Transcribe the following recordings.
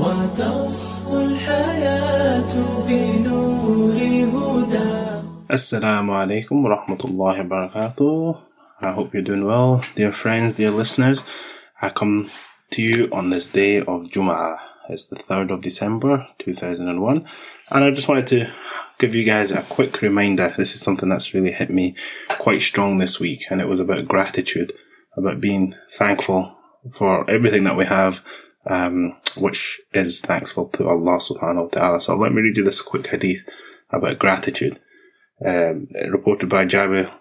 وتصفو الحياة بنور هدى Assalamu alaikum wa rahmatullahi wa barakatuh. I hope you're doing well, dear friends, dear listeners. I come to you on this day of Jum'ah. It's the 3rd of December 2001. And I just wanted to give you guys a quick reminder. This is something that's really hit me quite strong this week. And it was about gratitude, about being thankful for everything that we have, um, which is thankful to Allah subhanahu wa ta'ala. So let me read you this quick hadith about gratitude um, reported by Jabir,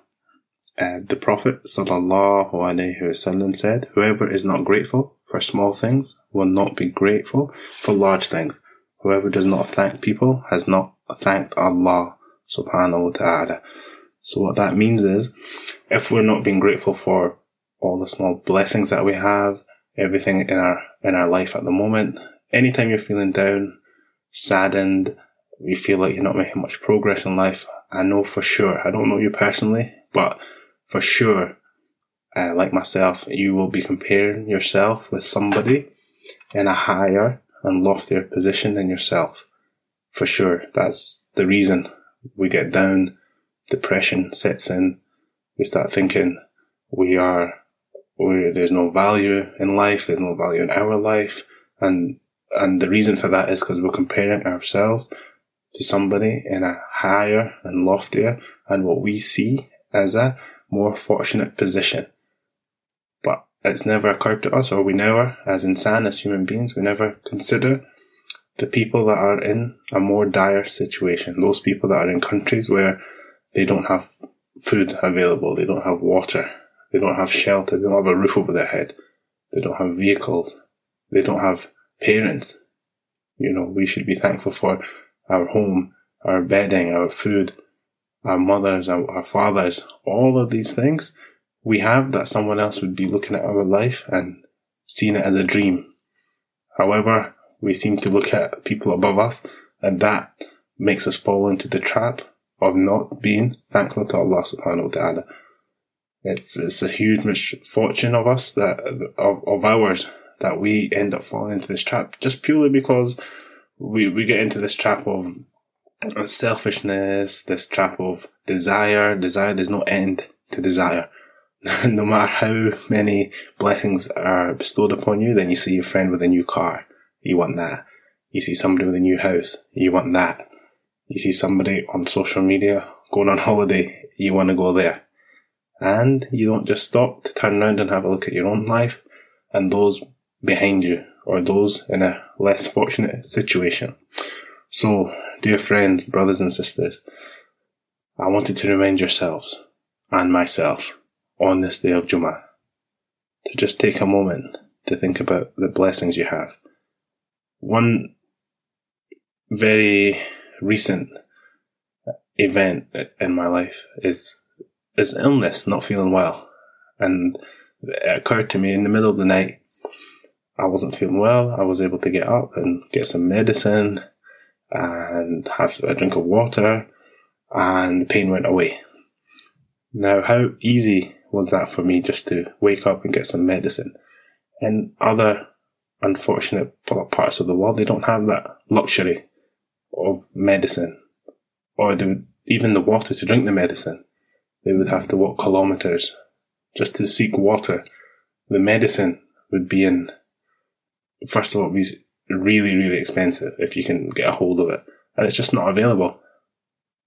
uh, the Prophet sallallahu alaihi wasallam said, "Whoever is not grateful for small things will not be grateful for large things. Whoever does not thank people has not thanked Allah subhanahu wa taala." So what that means is, if we're not being grateful for all the small blessings that we have, everything in our in our life at the moment, anytime you're feeling down, saddened, you feel like you're not making much progress in life, I know for sure, I don't know you personally, but for sure, uh, like myself, you will be comparing yourself with somebody in a higher and loftier position than yourself. For sure. That's the reason we get down, depression sets in, we start thinking we are, we, there's no value in life, there's no value in our life, and and the reason for that is because we're comparing ourselves to somebody in a higher and loftier and what we see as a more fortunate position. But it's never occurred to us, or we never, as insan, as human beings, we never consider the people that are in a more dire situation. Those people that are in countries where they don't have food available, they don't have water, they don't have shelter, they don't have a roof over their head, they don't have vehicles, they don't have parents. You know, we should be thankful for our home, our bedding, our food, our mothers, our, our fathers, all of these things we have that someone else would be looking at our life and seeing it as a dream. However, we seem to look at people above us and that makes us fall into the trap of not being thankful to Allah subhanahu wa ta'ala. It's, it's a huge misfortune of us that, of, of ours that we end up falling into this trap just purely because we, we get into this trap of selfishness, this trap of desire, desire, there's no end to desire. no matter how many blessings are bestowed upon you, then you see your friend with a new car, you want that. You see somebody with a new house, you want that. You see somebody on social media going on holiday, you want to go there. And you don't just stop to turn around and have a look at your own life and those behind you or those in a less fortunate situation. So, dear friends, brothers and sisters, I wanted to remind yourselves and myself on this day of Jummah to just take a moment to think about the blessings you have. One very recent event in my life is is illness, not feeling well. And it occurred to me in the middle of the night I wasn't feeling well. I was able to get up and get some medicine and have a drink of water and the pain went away. Now, how easy was that for me just to wake up and get some medicine? In other unfortunate parts of the world, they don't have that luxury of medicine or the, even the water to drink the medicine. They would have to walk kilometers just to seek water. The medicine would be in first of all, be really, really expensive if you can get a hold of it, and it's just not available.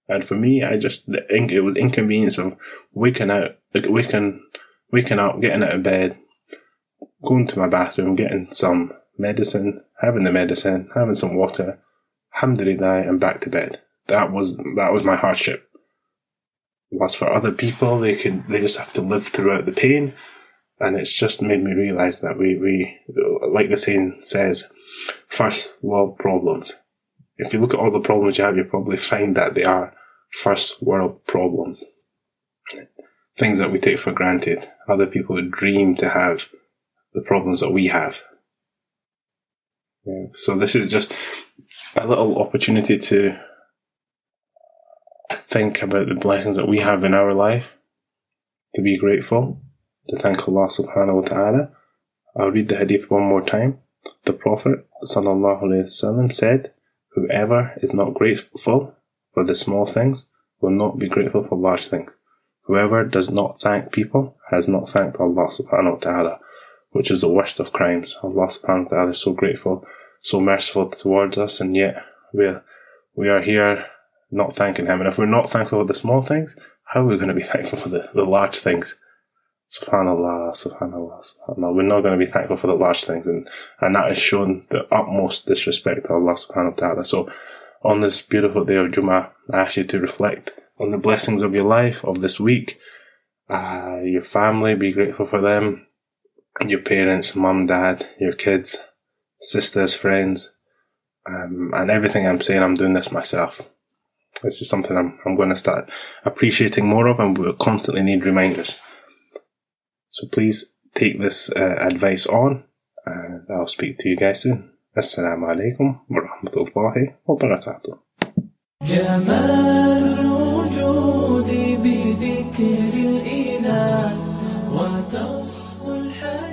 And for me, I just it was inconvenience of waking out, like waking, waking up, getting out of bed, going to my bathroom, getting some medicine, having the medicine, having some water, alhamdulillah, and back to bed. That was that was my hardship. Whilst for other people, they can they just have to live throughout the pain and it's just made me realize that we, we, like the saying says, first world problems. If you look at all the problems you have, you probably find that they are first world problems. Things that we take for granted. Other people would dream to have the problems that we have. Yeah. So this is just a little opportunity to think about the blessings that we have in our life, to be grateful, to thank Allah subhanahu wa ta'ala. I'll read the hadith one more time. The Prophet وسلم, said, Whoever is not grateful for the small things will not be grateful for large things. Whoever does not thank people has not thanked Allah subhanahu wa ta'ala, which is the worst of crimes. Allah subhanahu wa ta'ala is so grateful, so merciful towards us, and yet we are, we are here not thanking Him. And if we're not thankful for the small things, how are we going to be thankful for the, the large things? Subhanallah, subhanallah, subhanallah. We're not going to be thankful for the large things, and, and that has shown the utmost disrespect to Allah subhanahu wa ta'ala. So, on this beautiful day of Jummah, I ask you to reflect on the blessings of your life, of this week, uh, your family, be grateful for them, your parents, mum, dad, your kids, sisters, friends, um, and everything I'm saying, I'm doing this myself. This is something I'm, I'm going to start appreciating more of, and we'll constantly need reminders. So please take this uh, advice on, and I'll speak to you guys soon. Assalamu alaikum wa rahmatullahi wa barakatuh. جمال الوجود بذكر الإله وتصفو الحياة بنور